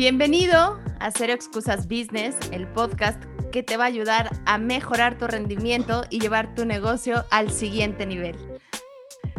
Bienvenido a Cero Excusas Business, el podcast que te va a ayudar a mejorar tu rendimiento y llevar tu negocio al siguiente nivel.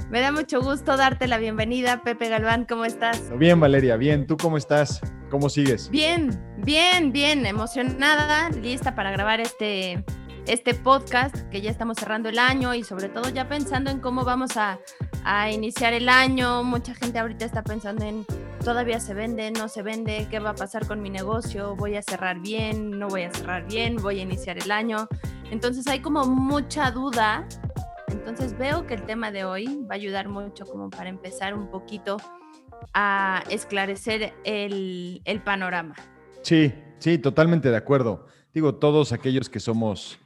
Me da mucho gusto darte la bienvenida, Pepe Galván, ¿cómo estás? Bien, Valeria, bien. ¿Tú cómo estás? ¿Cómo sigues? Bien, bien, bien, emocionada, lista para grabar este, este podcast, que ya estamos cerrando el año y sobre todo ya pensando en cómo vamos a, a iniciar el año. Mucha gente ahorita está pensando en todavía se vende, no se vende, qué va a pasar con mi negocio, voy a cerrar bien, no voy a cerrar bien, voy a iniciar el año. Entonces hay como mucha duda. Entonces veo que el tema de hoy va a ayudar mucho como para empezar un poquito a esclarecer el, panorama. Sí, sí, totalmente de acuerdo. Digo, todos aquellos que somos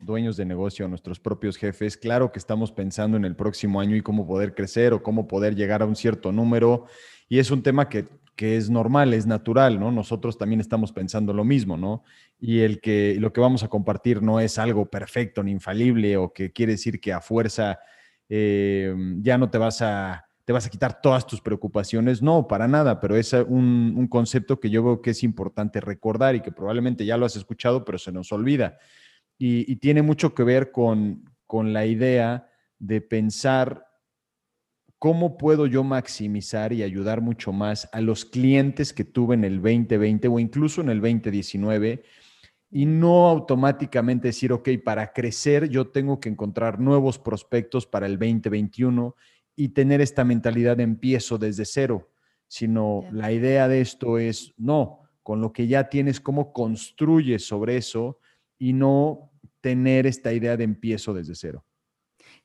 dueños de negocio, nuestros propios jefes, claro que estamos pensando en el próximo año y cómo poder crecer o cómo poder llegar a un cierto número y es un tema que, es normal, es natural, ¿no? Nosotros también estamos pensando lo mismo, ¿no? Y el que lo que vamos a compartir no es algo perfecto ni infalible o que quiere decir que a fuerza eh, ya no te vas a te vas a quitar todas tus preocupaciones. No, para nada, pero es un, concepto que yo veo que es importante recordar y que probablemente ya lo has escuchado, pero se nos olvida. Y, tiene mucho que ver con, con la idea de pensar ¿cómo puedo yo maximizar y ayudar mucho más a los clientes que tuve en el 2020 o incluso en el 2019? Y no automáticamente decir, ok, para crecer yo tengo que encontrar nuevos prospectos para el 2021 y tener esta mentalidad de empiezo desde cero, sino la idea de esto es, no, con lo que ya tienes, cómo construyes sobre eso y no tener esta idea de empiezo desde cero.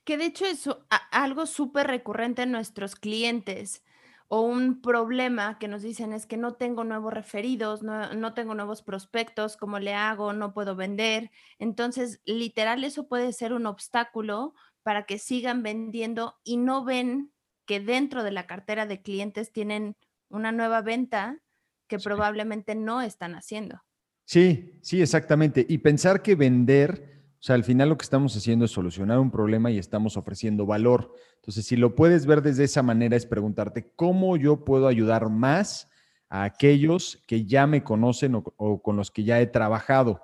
Que de hecho es algo súper recurrente en nuestros clientes o un problema que nos dicen es que no tengo nuevos referidos, no, no, tengo nuevos prospectos, ¿cómo le hago? No puedo vender. Entonces, literal, eso puede ser un obstáculo para que sigan vendiendo y no ven que dentro de la cartera de clientes tienen una nueva venta que probablemente no están haciendo. Sí, sí, exactamente. Y pensar que vender o sea, al final lo que estamos haciendo es solucionar un problema y estamos ofreciendo valor. Entonces, si lo puedes ver desde esa manera, es preguntarte cómo yo puedo ayudar más a aquellos que ya me conocen o, con los que ya he trabajado.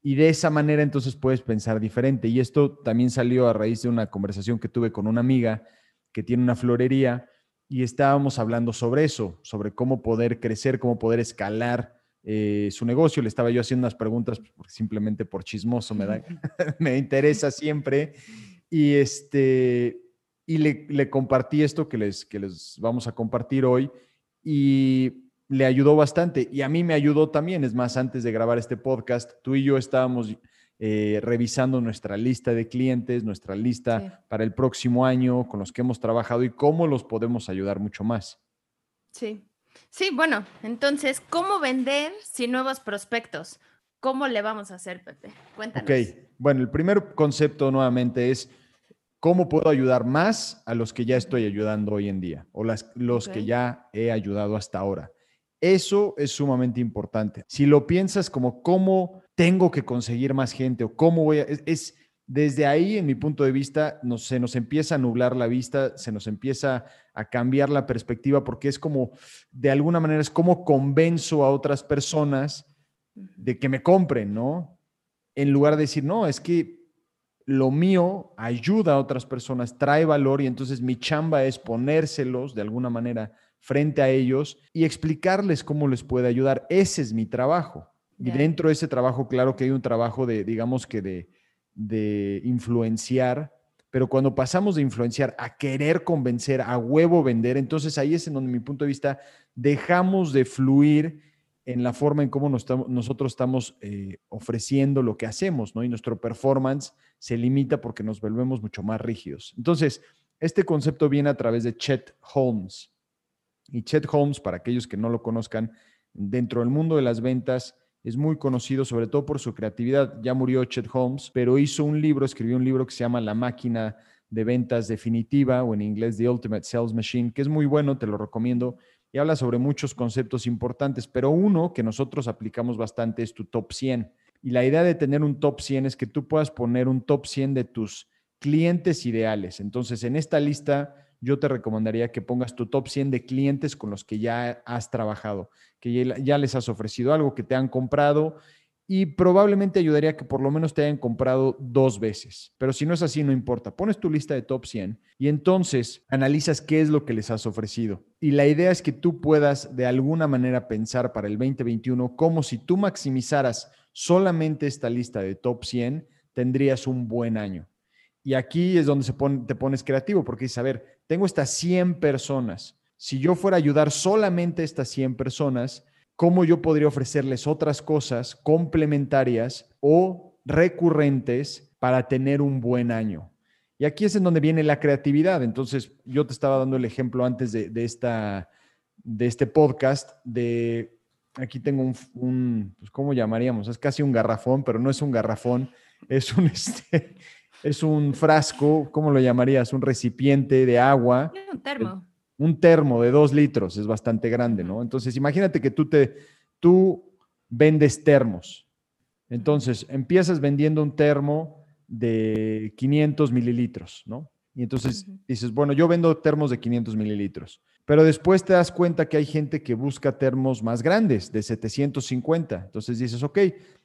Y de esa manera entonces puedes pensar diferente. Y esto también salió a raíz de una conversación que tuve con una amiga que tiene una florería y estábamos hablando sobre eso, sobre cómo poder crecer, cómo poder escalar eh, su negocio. Le estaba yo haciendo unas preguntas simplemente por chismoso, me, da, me interesa siempre. Y, este, y le, compartí esto que les, que les vamos a compartir hoy y le ayudó bastante. Y a mí me ayudó también. Es más, antes de grabar este podcast, tú y yo estábamos eh, revisando nuestra lista de clientes, nuestra lista para el próximo año, con los que hemos trabajado y cómo los podemos ayudar mucho más. Sí, Sí, bueno, entonces, ¿cómo vender sin nuevos prospectos? ¿Cómo le vamos a hacer, Pepe? Cuéntanos. Ok, bueno, el primer concepto nuevamente es cómo puedo ayudar más a los que ya estoy ayudando hoy en día o las, los que ya he ayudado hasta ahora. Eso es sumamente importante. Si lo piensas como cómo tengo que conseguir más gente o cómo voy a... es desde ahí, en mi punto de vista, se nos empieza a nublar la vista, se nos empieza a cambiar la perspectiva, porque es como, de alguna manera, es como convenzo a otras personas de que me compren, ¿no? En lugar de decir, no, es que lo mío ayuda a otras personas, trae valor y entonces mi chamba es ponérselos de alguna manera frente a ellos y explicarles cómo les puede ayudar. Ese es mi trabajo. Y dentro de ese trabajo, claro que hay un trabajo de, digamos que de de influenciar, pero cuando pasamos de influenciar a querer convencer, a huevo vender, entonces ahí es en donde, mi punto de vista, dejamos de fluir en la forma en cómo nosotros estamos eh, ofreciendo lo que hacemos, ¿no? Y nuestro performance se limita porque nos volvemos mucho más rígidos. Entonces, este concepto viene a través de Chet Holmes. Y Chet Holmes, para aquellos que no lo conozcan, dentro del mundo de las ventas, es muy conocido sobre todo por su creatividad. Ya murió Chet Holmes, pero hizo un libro, escribió un libro que se llama La máquina de ventas definitiva o en inglés The Ultimate Sales Machine, que es muy bueno, te lo recomiendo, y habla sobre muchos conceptos importantes, pero uno que nosotros aplicamos bastante es tu top 100. Y la idea de tener un top 100 es que tú puedas poner un top 100 de tus clientes ideales. Entonces, en esta lista yo te recomendaría que pongas tu top 100 de clientes con los que ya has trabajado, que ya les has ofrecido algo, que te han comprado y probablemente ayudaría que por lo menos te hayan comprado dos veces. Pero si no es así, no importa. Pones tu lista de top 100 y entonces analizas qué es lo que les has ofrecido. Y la idea es que tú puedas de alguna manera pensar para el 2021 como si tú maximizaras solamente esta lista de top 100, tendrías un buen año. Y aquí es donde se te pones creativo, porque dices, a ver, tengo estas 100 personas. Si yo fuera a ayudar solamente a estas 100 personas, cómo yo podría ofrecerles otras cosas complementarias o recurrentes para tener un buen año. Y aquí es en donde viene la creatividad. Entonces, yo te estaba dando el ejemplo antes de, esta, de este podcast de, aquí tengo un, pues, ¿cómo llamaríamos? Es casi un garrafón, pero no es un garrafón, es un, este, es un frasco, ¿cómo lo llamarías? Un recipiente de agua. Un termo un termo de dos litros es bastante grande, ¿no? Entonces, imagínate que tú, te, tú vendes termos. Entonces, empiezas vendiendo un termo de 500 mililitros, ¿no? Y entonces dices, bueno, yo vendo termos de 500 mililitros, pero después te das cuenta que hay gente que busca termos más grandes, de 750. Entonces dices, ok,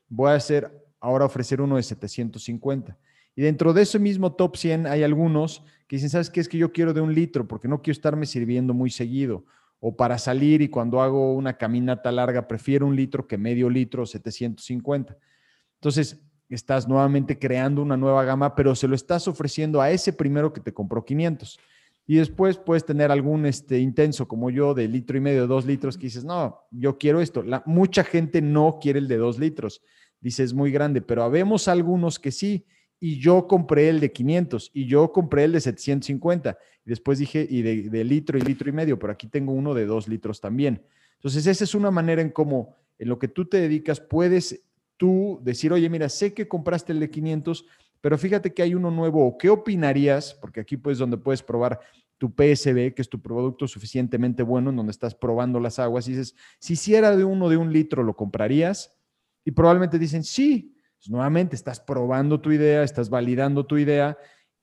voy a hacer, ahora ofrecer uno de 750. Dentro de ese mismo top 100 hay algunos que dicen, ¿sabes qué? Es que yo quiero de un litro porque no quiero estarme sirviendo muy seguido. O para salir y cuando hago una caminata larga, prefiero un litro que medio litro, 750. Entonces, estás nuevamente creando una nueva gama, pero se lo estás ofreciendo a ese primero que te compró 500. Y después puedes tener algún este, intenso como yo de litro y medio, dos litros, que dices, no, yo quiero esto. La, mucha gente no quiere el de dos litros. Dices, muy grande, pero habemos algunos que sí y yo compré el de 500 y yo compré el de 750. Y después dije, y de, litro y litro y medio, pero aquí tengo uno de dos litros también. Entonces, esa es una manera en cómo en lo que tú te dedicas puedes tú decir, oye, mira, sé que compraste el de 500, pero fíjate que hay uno nuevo. ¿Qué opinarías? Porque aquí pues donde puedes probar tu PSB, que es tu producto suficientemente bueno, en donde estás probando las aguas, y dices, si hiciera de uno de un litro, ¿lo comprarías? Y probablemente dicen, sí, pues, nuevamente estás probando tu idea, estás validando tu idea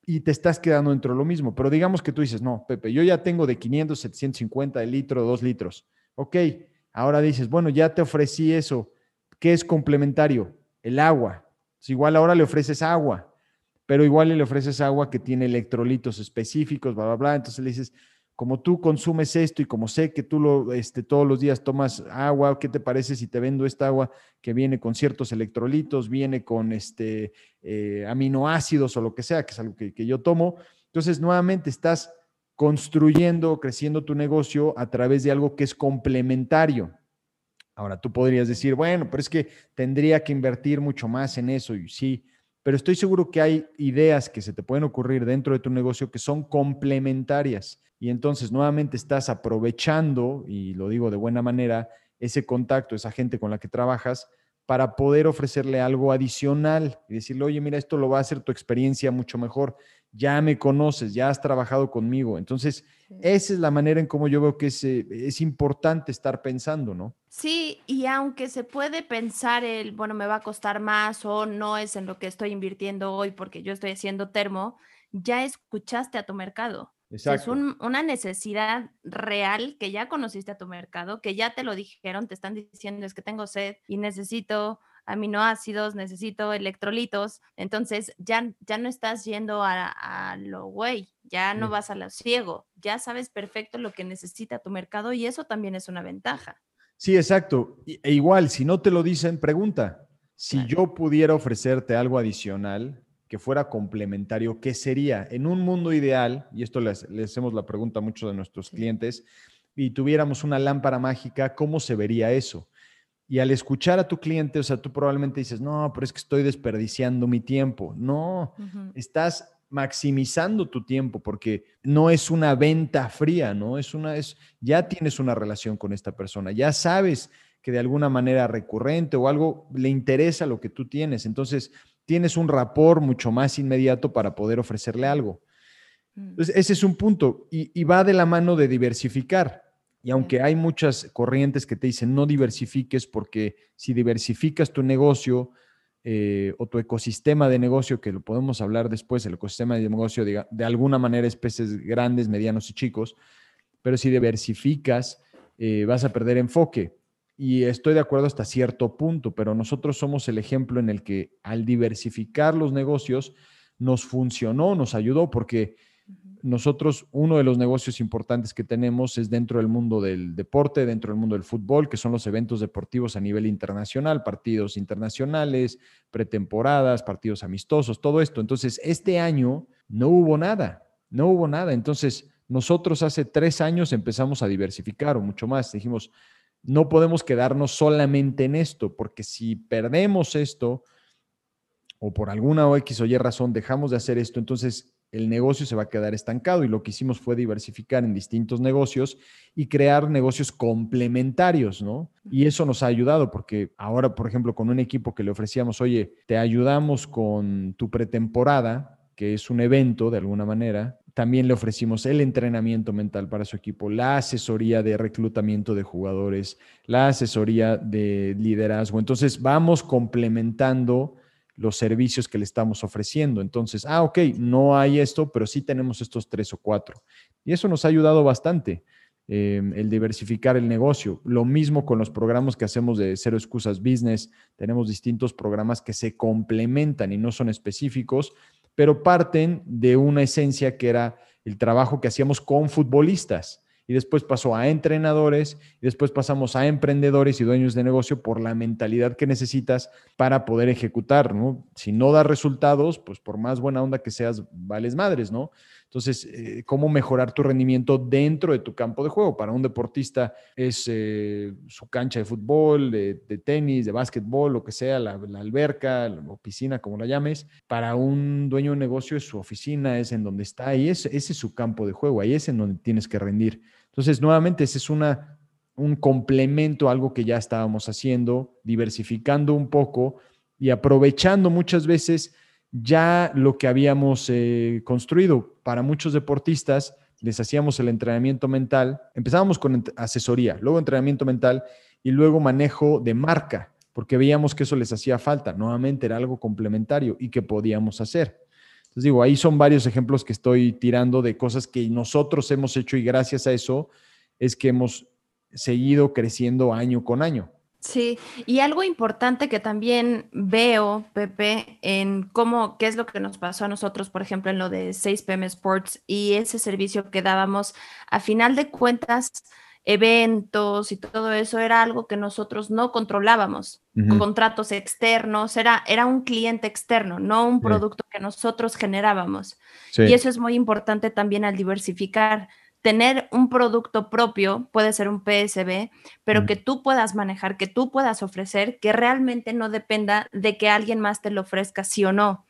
y te estás quedando dentro de lo mismo. Pero digamos que tú dices, no, Pepe, yo ya tengo de 500, 750 de litro, 2 litros. Ok, ahora dices, bueno, ya te ofrecí eso. ¿Qué es complementario? El agua. Pues, igual ahora le ofreces agua, pero igual le ofreces agua que tiene electrolitos específicos, bla, bla, bla. Entonces le dices, como tú consumes esto y como sé que tú lo, este, todos los días tomas agua, ¿qué te parece si te vendo esta agua que viene con ciertos electrolitos, viene con este, eh, aminoácidos o lo que sea, que es algo que, que yo tomo? Entonces, nuevamente estás construyendo, creciendo tu negocio a través de algo que es complementario. Ahora, tú podrías decir, bueno, pero es que tendría que invertir mucho más en eso, y sí, pero estoy seguro que hay ideas que se te pueden ocurrir dentro de tu negocio que son complementarias. Y entonces nuevamente estás aprovechando, y lo digo de buena manera, ese contacto, esa gente con la que trabajas, para poder ofrecerle algo adicional y decirle, oye, mira, esto lo va a hacer tu experiencia mucho mejor, ya me conoces, ya has trabajado conmigo. Entonces, esa es la manera en cómo yo veo que es, eh, es importante estar pensando, ¿no? Sí, y aunque se puede pensar el, bueno, me va a costar más o no es en lo que estoy invirtiendo hoy porque yo estoy haciendo termo, ya escuchaste a tu mercado. Es una necesidad real que ya conociste a tu mercado, que ya te lo dijeron, te están diciendo es que tengo sed y necesito aminoácidos, necesito electrolitos. Entonces ya, ya no estás yendo a, lo güey, ya no vas a lo ciego, ya sabes perfecto lo que necesita tu mercado y eso también es una ventaja. Sí, exacto. E igual, si no te lo dicen, pregunta. Si yo pudiera ofrecerte algo adicional, que fuera complementario, ¿qué sería? En un mundo ideal, y esto le hacemos la pregunta a muchos de nuestros clientes, y tuviéramos una lámpara mágica, ¿cómo se vería eso? Y al escuchar a tu cliente, o sea, tú probablemente dices, no, pero es que estoy desperdiciando mi tiempo. No, estás maximizando tu tiempo porque no es una venta fría, ¿no? Es una, es, ya tienes una relación con esta persona, ya sabes que de alguna manera recurrente o algo le interesa lo que tú tienes. Entonces, tienes un rapor mucho más inmediato para poder ofrecerle algo. Mm. Entonces, ese es un punto y, va de la mano de diversificar. Y aunque hay muchas corrientes que te dicen no diversifiques porque si diversificas tu negocio, eh, o tu ecosistema de negocio, que lo podemos hablar después, el ecosistema de negocio de, de alguna manera es peces grandes, medianos y chicos, pero si diversificas, eh, vas a perder enfoque. Y estoy de acuerdo hasta cierto punto, pero nosotros somos el ejemplo en el que al diversificar los negocios nos funcionó, nos ayudó, porque nosotros uno de los negocios importantes que tenemos es dentro del mundo del deporte, dentro del mundo del fútbol, que son los eventos deportivos a nivel internacional, partidos internacionales, pretemporadas, partidos amistosos, todo esto. Entonces, este año no hubo nada, no hubo nada. Entonces, nosotros hace tres años empezamos a diversificar o mucho más. Dijimos, no podemos quedarnos solamente en esto, porque si perdemos esto o por alguna o X o Y razón dejamos de hacer esto, entonces el negocio se va a quedar estancado y lo que hicimos fue diversificar en distintos negocios y crear negocios complementarios, ¿no? Y eso nos ha ayudado porque ahora, por ejemplo, con un equipo que le ofrecíamos, oye, te ayudamos con tu pretemporada, que es un evento de alguna manera, también le ofrecimos el entrenamiento mental para su equipo, la asesoría de reclutamiento de jugadores, la asesoría de liderazgo. Entonces, vamos complementando los servicios que le estamos ofreciendo. Entonces, ah, ok, no hay esto, pero sí tenemos estos tres o cuatro. Y eso nos ha ayudado bastante, em, el diversificar el negocio. Lo mismo con los programas que hacemos de Cero Excusas Business. Tenemos distintos programas que se complementan y no son específicos, pero parten de una esencia que era el trabajo que hacíamos con futbolistas y después pasó a entrenadores y después pasamos a emprendedores y dueños de negocio por la mentalidad que necesitas para poder ejecutar, ¿no? Si no da resultados, pues por más buena onda que seas, vales madres, ¿no? Entonces, eh, ¿cómo mejorar tu rendimiento dentro de tu campo de juego? Para un deportista es eh, su cancha de fútbol, de, tenis, de básquetbol, lo que sea, la, alberca o piscina, como la llames. Para un dueño de negocio es su oficina, es en donde está, y ese es su campo de juego, ahí es en donde tienes que rendir. Entonces, nuevamente, ese es una, un complemento a algo que ya estábamos haciendo, diversificando un poco y aprovechando muchas veces ya lo que habíamos eh, construido. Para muchos deportistas les hacíamos el entrenamiento mental, empezábamos con asesoría, luego entrenamiento mental y luego manejo de marca, porque veíamos que eso les hacía falta. Nuevamente era algo complementario y que podíamos hacer. Entonces digo, ahí son varios ejemplos que estoy tirando de cosas que nosotros hemos hecho y gracias a eso es que hemos seguido creciendo año con año. Sí, y algo importante que también veo, Pepe, en cómo, qué es lo que nos pasó a nosotros, por ejemplo, en lo de 6PM Sports y ese servicio que dábamos, a final de cuentas, eventos y todo eso era algo que nosotros no controlábamos, contratos externos, era, era un cliente externo, no un producto que nosotros generábamos. Y eso es muy importante también al diversificar tener un producto propio, puede ser un PSB, pero que tú puedas manejar, que tú puedas ofrecer, que realmente no dependa de que alguien más te lo ofrezca, sí o no.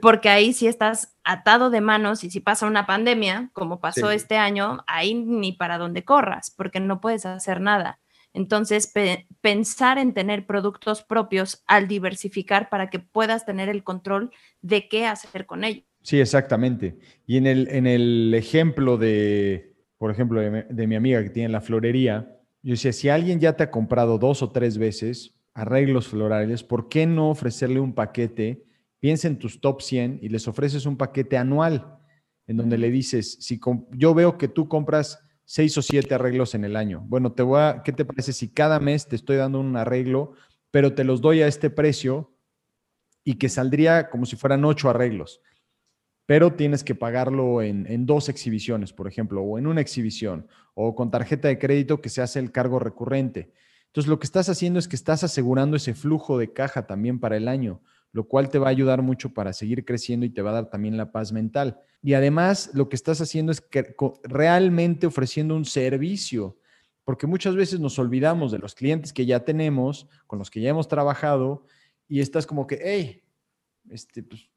Porque ahí sí estás atado de manos y si pasa una pandemia, como pasó este año, ahí ni para dónde corras, porque no puedes hacer nada. Entonces, pensar en tener productos propios al diversificar para que puedas tener el control de qué hacer con ellos. Sí, exactamente. Y en el, en el ejemplo de, por ejemplo, de mi, amiga que tiene la florería, yo decía, si alguien ya te ha comprado dos o tres veces arreglos florales, ¿por qué no ofrecerle un paquete? Piensa en tus top 100 y les ofreces un paquete anual en donde le dices, si yo veo que tú compras seis o siete arreglos en el año. Bueno, te voy a, ¿qué te parece si cada mes te estoy dando un arreglo, pero te los doy a este precio y que saldría como si fueran ocho arreglos? Pero tienes que pagarlo en, dos exhibiciones, por ejemplo, o en una exhibición, o con tarjeta de crédito que se hace el cargo recurrente. Entonces, lo que estás haciendo es que estás asegurando ese flujo de caja también para el año, lo cual te va a ayudar mucho para seguir creciendo y te va a dar también la paz mental. Y además, lo que estás haciendo es que realmente ofreciendo un servicio, porque muchas veces nos olvidamos de los clientes que ya tenemos, con los que ya hemos trabajado, y estás como que, hey, este, pues,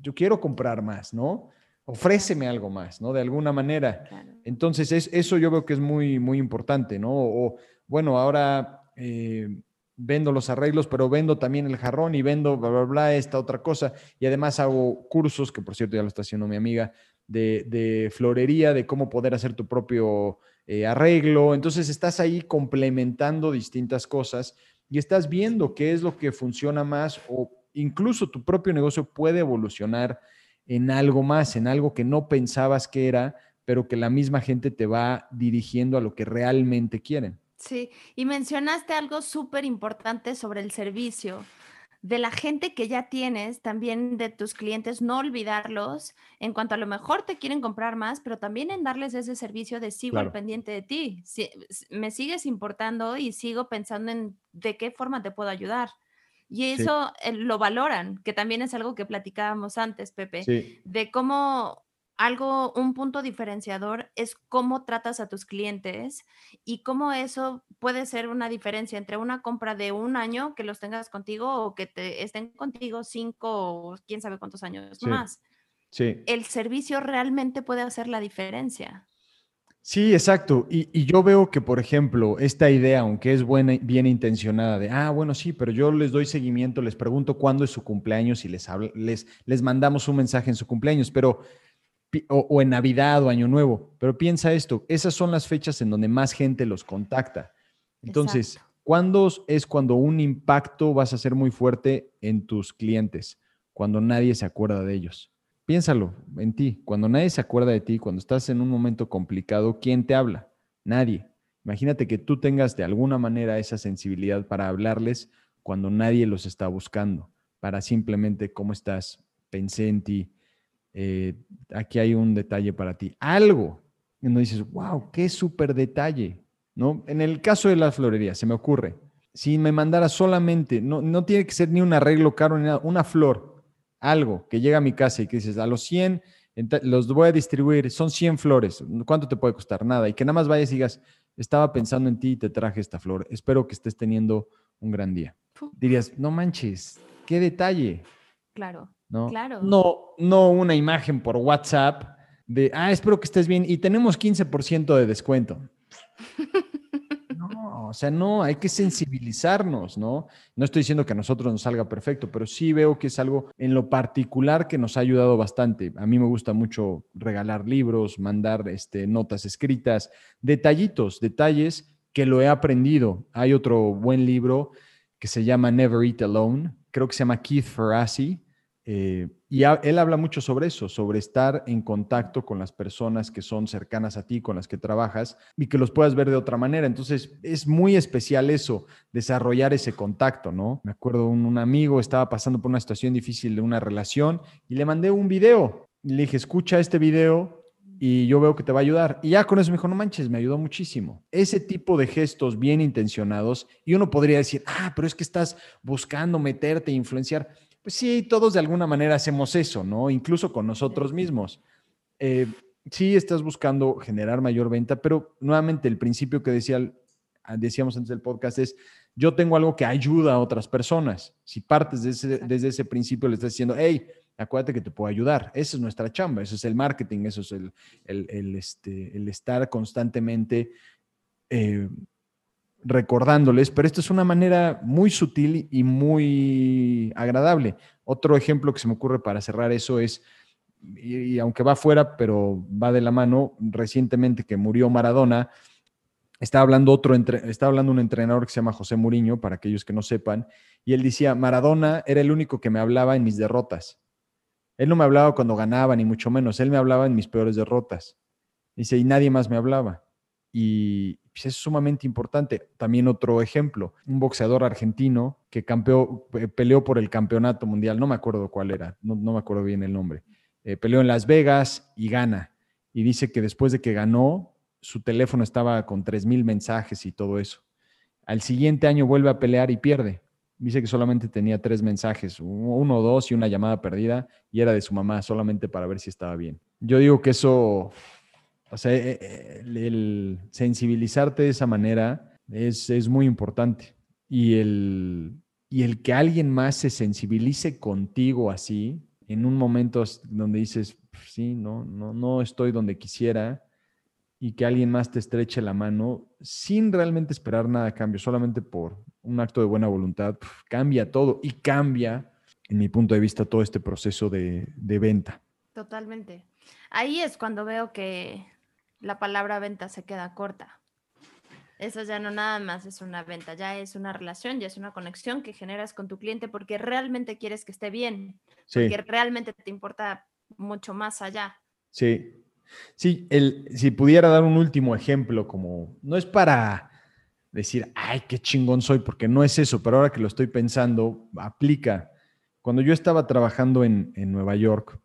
yo quiero comprar más, ¿no? Ofréceme algo más, ¿no? De alguna manera. Entonces, es, eso yo veo que es muy, muy importante, ¿no? O, bueno, ahora eh, vendo los arreglos, pero vendo también el jarrón y vendo, bla, bla, bla, esta otra cosa. Y además hago cursos, que por cierto ya lo está haciendo mi amiga, de, florería, de cómo poder hacer tu propio eh, arreglo. Entonces, estás ahí complementando distintas cosas y estás viendo qué es lo que funciona más o incluso tu propio negocio puede evolucionar en algo más, en algo que no pensabas que era, pero que la misma gente te va dirigiendo a lo que realmente quieren. Sí, y mencionaste algo súper importante sobre el servicio de la gente que ya tienes, también de tus clientes, no olvidarlos en cuanto a lo mejor te quieren comprar más, pero también en darles ese servicio de sigo al pendiente de ti. Si, me sigues importando y sigo pensando en de qué forma te puedo ayudar. Y eso eh, lo valoran, que también es algo que platicábamos antes, Pepe, de cómo algo, un punto diferenciador es cómo tratas a tus clientes y cómo eso puede ser una diferencia entre una compra de un año que los tengas contigo o que te estén contigo cinco o quién sabe cuántos años más. Sí. El servicio realmente puede hacer la diferencia. Sí, exacto. Y, yo veo que, por ejemplo, esta idea, aunque es buena, bien intencionada, de, ah, bueno, sí, pero yo les doy seguimiento, les pregunto cuándo es su cumpleaños y les, les, les mandamos un mensaje en su cumpleaños, pero o, en Navidad o Año Nuevo. Pero piensa esto, esas son las fechas en donde más gente los contacta. Entonces, ¿cuándo es cuando un impacto vas a ser muy fuerte en tus clientes? Cuando nadie se acuerda de ellos. Piénsalo en ti. Cuando nadie se acuerda de ti, cuando estás en un momento complicado, ¿quién te habla? Nadie. Imagínate que tú tengas de alguna manera esa sensibilidad para hablarles cuando nadie los está buscando, para simplemente, ¿cómo estás? Pensé en ti, eh, aquí hay un detalle para ti. Algo. Y no dices, wow, qué súper detalle. ¿no? En el caso de la florería, se me ocurre, si me mandara solamente, no, no tiene que ser ni un arreglo caro ni nada, una flor, algo que llega a mi casa y que dices, a los 100 los voy a distribuir, son 100 flores, ¿cuánto te puede costar? Nada. Y que nada más vayas y digas, estaba pensando en ti y te traje esta flor, espero que estés teniendo un gran día. Dirías, no manches, qué detalle. Claro. ¿no? Claro. No, no una imagen por WhatsApp de, ah, espero que estés bien y tenemos 15% de descuento. O sea, no, hay que sensibilizarnos, ¿no? No estoy diciendo que a nosotros nos salga perfecto, pero sí veo que es algo en lo particular que nos ha ayudado bastante. A mí me gusta mucho regalar libros, mandar este, notas escritas, detallitos, detalles que lo he aprendido. Hay otro buen libro que se llama Never Eat Alone, creo que se llama Keith Ferrazzi, eh, y él habla mucho sobre eso, sobre estar en contacto con las personas que son cercanas a ti, con las que trabajas y que los puedas ver de otra manera. Entonces, es muy especial eso, desarrollar ese contacto, ¿no? Me acuerdo un, un amigo estaba pasando por una situación difícil de una relación y le mandé un video. Le dije, escucha este video y yo veo que te va a ayudar. Y ya con eso me dijo, no manches, me ayudó muchísimo. Ese tipo de gestos bien intencionados y uno podría decir, ah, pero es que estás buscando meterte, influenciar pues sí, todos de alguna manera hacemos eso, ¿no? Incluso con nosotros mismos. Eh, sí estás buscando generar mayor venta, pero nuevamente el principio que decía, ah, decíamos antes del podcast es, yo tengo algo que ayuda a otras personas. Si partes desde ese principio, le estás diciendo, hey, acuérdate que te puedo ayudar. Esa es nuestra chamba, eso es el marketing, eso es el, el, este, el estar constantemente eh, recordándoles, pero esto es una manera muy sutil y muy agradable. Otro ejemplo que se me ocurre para cerrar eso es, y, aunque va fuera, pero va de la mano, recientemente que murió Maradona, estaba hablando otro, estaba hablando un entrenador que se llama José Muriño, para aquellos que no sepan, y él decía, Maradona era el único que me hablaba en mis derrotas. Él no me hablaba cuando ganaba, ni mucho menos, él me hablaba en mis peores derrotas. Dice, y nadie más me hablaba. Y, pues, es sumamente importante. También otro ejemplo, un boxeador argentino que campeó, peleó por el campeonato mundial, no me acuerdo cuál era, no, me acuerdo bien el nombre. Eh, peleó en Las Vegas y gana. Y dice que después de que ganó, su teléfono estaba con 3.000 mensajes y todo eso. Al siguiente año vuelve a pelear y pierde. Dice que solamente tenía tres mensajes, uno o dos y una llamada perdida, y era de su mamá solamente para ver si estaba bien. Yo digo que eso o sea, eh, eh, el, sensibilizarte de esa manera es, muy importante. Y el, y el que alguien más se sensibilice contigo así, en un momento donde dices, sí, no, no, no estoy donde quisiera, y que alguien más te estreche la mano sin realmente esperar nada a cambio, solamente por un acto de buena voluntad, cambia todo y cambia, en mi punto de vista, todo este proceso de, de venta. Totalmente. Ahí es cuando veo que la palabra venta se queda corta. Eso ya no nada más es una venta, ya es una relación, ya es una conexión que generas con tu cliente porque realmente quieres que esté bien, porque realmente te importa mucho más allá. Sí, sí, el, si pudiera dar un último ejemplo, como no es para decir, ay, qué chingón soy, porque no es eso, pero ahora que lo estoy pensando, aplica. Cuando yo estaba trabajando en, en Nueva York,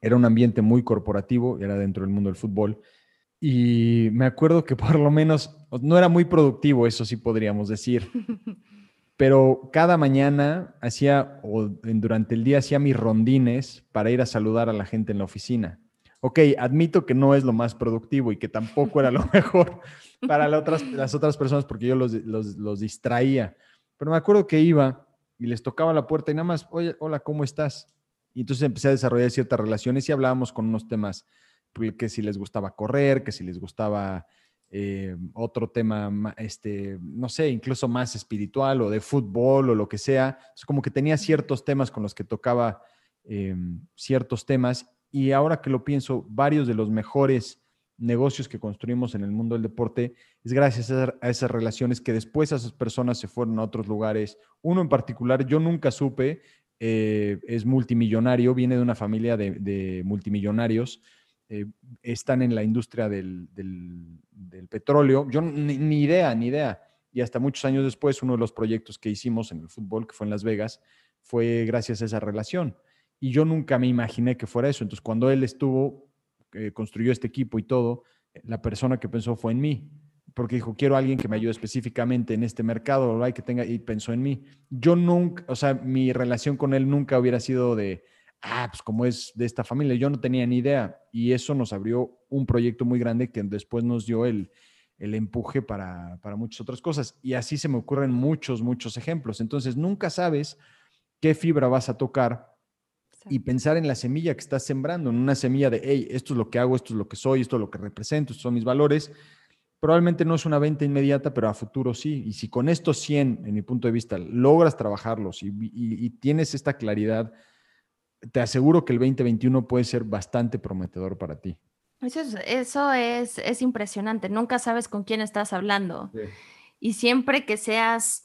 era un ambiente muy corporativo, era dentro del mundo del fútbol, y me acuerdo que por lo menos no era muy productivo, eso sí podríamos decir. Pero cada mañana hacía, o durante el día hacía mis rondines para ir a saludar a la gente en la oficina. Ok, admito que no es lo más productivo y que tampoco era lo mejor para las otras personas porque yo los, los, distraía. Pero me acuerdo que iba y les tocaba la puerta y nada más, oye, hola, ¿cómo estás? Y entonces empecé a desarrollar ciertas relaciones y hablábamos con unos temas que si les gustaba correr, que si les gustaba eh, otro tema, este, no sé, incluso más espiritual o de fútbol o lo que sea. Es como que tenía ciertos temas con los que tocaba eh, ciertos temas y ahora que lo pienso, varios de los mejores negocios que construimos en el mundo del deporte es gracias a, esas relaciones que después esas personas se fueron a otros lugares. Uno en particular, yo nunca supe, eh, es multimillonario, viene de una familia de multimillonarios eh, están en la industria del, petróleo. Yo ni, idea, ni idea. Y hasta muchos años después, uno de los proyectos que hicimos en el fútbol, que fue en Las Vegas, fue gracias a esa relación. Y yo nunca me imaginé que fuera eso. Entonces, cuando él estuvo, eh, construyó este equipo y todo, la persona que pensó fue en mí. Porque dijo, quiero a alguien que me ayude específicamente en este mercado, que tenga, y pensó en mí. Yo nunca, o sea, mi relación con él nunca hubiera sido de, ah, pues como es de esta familia, yo no tenía ni idea y eso nos abrió un proyecto muy grande que después nos dio el, empuje para, muchas otras cosas. Y así se me ocurren muchos, muchos ejemplos. Entonces, nunca sabes qué fibra vas a tocar y pensar en la semilla que estás sembrando, en una semilla de, hey, esto es lo que hago, esto es lo que soy, esto es lo que represento, estos son mis valores. Probablemente no es una venta inmediata, pero a futuro sí. Y si con estos 100, en mi punto de vista, logras trabajarlos y tienes esta claridad te aseguro que el 2021 puede ser bastante prometedor para ti. Eso es, eso es, es impresionante. Nunca sabes con quién estás hablando. Y siempre que seas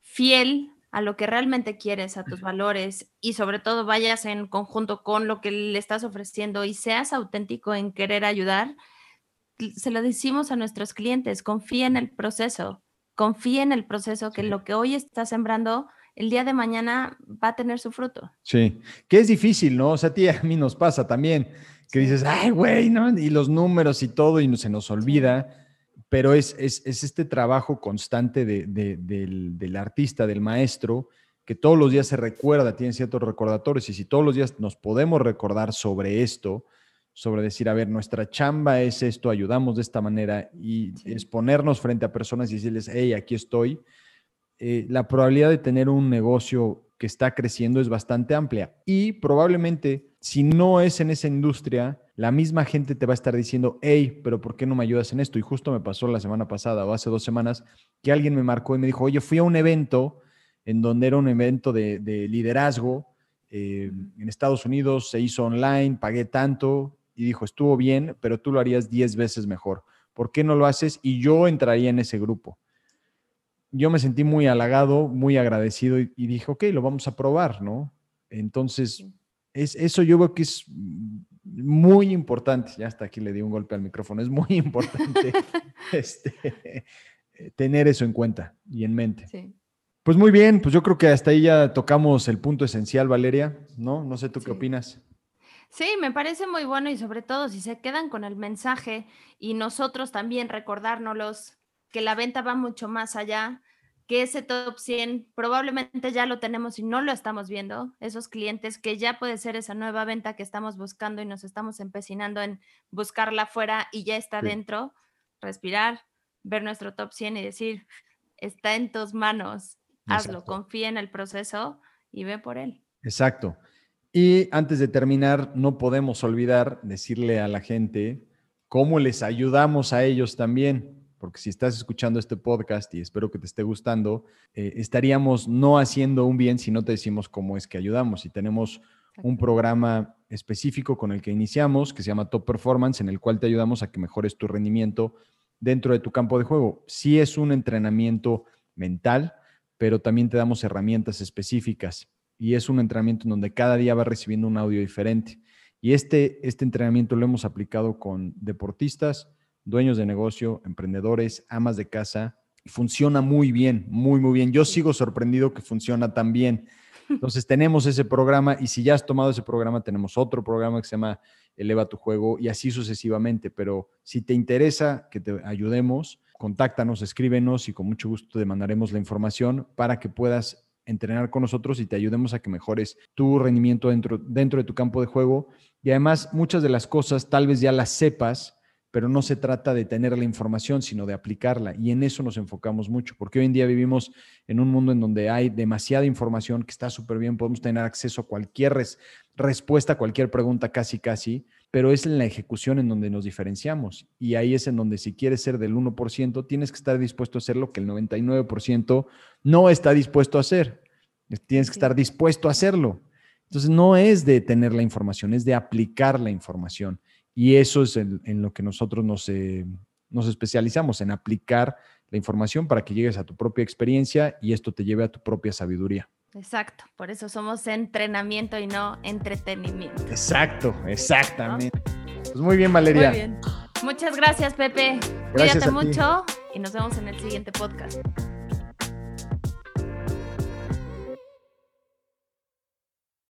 fiel a lo que realmente quieres, a tus valores y sobre todo vayas en conjunto con lo que le estás ofreciendo y seas auténtico en querer ayudar, se lo decimos a nuestros clientes, confía en el proceso, confía en el proceso, que lo que hoy estás sembrando el día de mañana va a tener su fruto. Sí, que es difícil, ¿no? O sea, a ti a mí nos pasa también, que dices, ay, güey, ¿no? Y los números y todo, y se nos olvida, pero es, es, este trabajo constante del, del, artista, del maestro, que todos los días se recuerda, tiene ciertos recordatorios, y si todos los días nos podemos recordar sobre esto, sobre decir, a ver, nuestra chamba es esto, ayudamos de esta manera, y exponernos frente a personas y decirles, hey, aquí estoy, eh, la probabilidad de tener un negocio que está creciendo es bastante amplia. Y probablemente, si no es en esa industria, la misma gente te va a estar diciendo, hey, pero ¿por qué no me ayudas en esto? Y justo me pasó la semana pasada o hace dos semanas que alguien me marcó y me dijo, oye, fui a un evento en donde era un evento de, liderazgo eh, en Estados Unidos, se hizo online, pagué tanto y dijo, estuvo bien, pero tú lo harías 10 veces mejor. ¿Por qué no lo haces? Y yo entraría en ese grupo yo me sentí muy halagado, muy agradecido y, dije, ok, lo vamos a probar, ¿no? Entonces, es, eso yo veo que es muy importante, ya hasta aquí le di un golpe al micrófono, es muy importante este, tener eso en cuenta y en mente. Sí. Pues muy bien, pues yo creo que hasta ahí ya tocamos el punto esencial, Valeria, ¿no? No sé tú qué opinas. Sí, me parece muy bueno y sobre todo si se quedan con el mensaje y nosotros también recordárnoslos que la venta va mucho más allá, que ese top 100 probablemente ya lo tenemos y no lo estamos viendo, esos clientes que ya puede ser esa nueva venta que estamos buscando y nos estamos empecinando en buscarla afuera y ya está dentro, respirar, ver nuestro top 100 y decir, está en tus manos, hazlo, confía en el proceso y ve por él. Exacto. Y antes de terminar, no podemos olvidar decirle a la gente cómo les ayudamos a ellos también porque si estás escuchando este podcast y espero que te esté gustando, eh, estaríamos no haciendo un bien si no te decimos cómo es que ayudamos. Y tenemos un programa específico con el que iniciamos, que se llama Top Performance, en el cual te ayudamos a que mejores tu rendimiento dentro de tu campo de juego. Sí es un entrenamiento mental, pero también te damos herramientas específicas y es un entrenamiento en donde cada día va recibiendo un audio diferente. Y este, este entrenamiento lo hemos aplicado con deportistas, dueños de negocio, emprendedores, amas de casa. Y funciona muy bien, muy, muy bien. Yo sigo sorprendido que funciona tan bien. Entonces tenemos ese programa y si ya has tomado ese programa, tenemos otro programa que se llama Eleva tu juego y así sucesivamente. Pero si te interesa que te ayudemos, contáctanos, escríbenos y con mucho gusto te mandaremos la información para que puedas entrenar con nosotros y te ayudemos a que mejores tu rendimiento dentro, dentro de tu campo de juego. Y además, muchas de las cosas tal vez ya las sepas, pero no se trata de tener la información, sino de aplicarla. Y en eso nos enfocamos mucho, porque hoy en día vivimos en un mundo en donde hay demasiada información que está súper bien, podemos tener acceso a cualquier respuesta a cualquier pregunta, casi, casi, pero es en la ejecución en donde nos diferenciamos. Y ahí es en donde si quieres ser del 1%, tienes que estar dispuesto a hacer lo que el 99% no está dispuesto a hacer. Tienes que estar dispuesto a hacerlo. Entonces, no es de tener la información, es de aplicar la información. Y eso es en, lo que nosotros nos, eh, nos especializamos, en aplicar la información para que llegues a tu propia experiencia y esto te lleve a tu propia sabiduría. Exacto, por eso somos entrenamiento y no entretenimiento. Exacto, exactamente. Pues muy bien, Valeria. Muy bien. Muchas gracias, Pepe. Cuídate mucho y nos vemos en el siguiente podcast.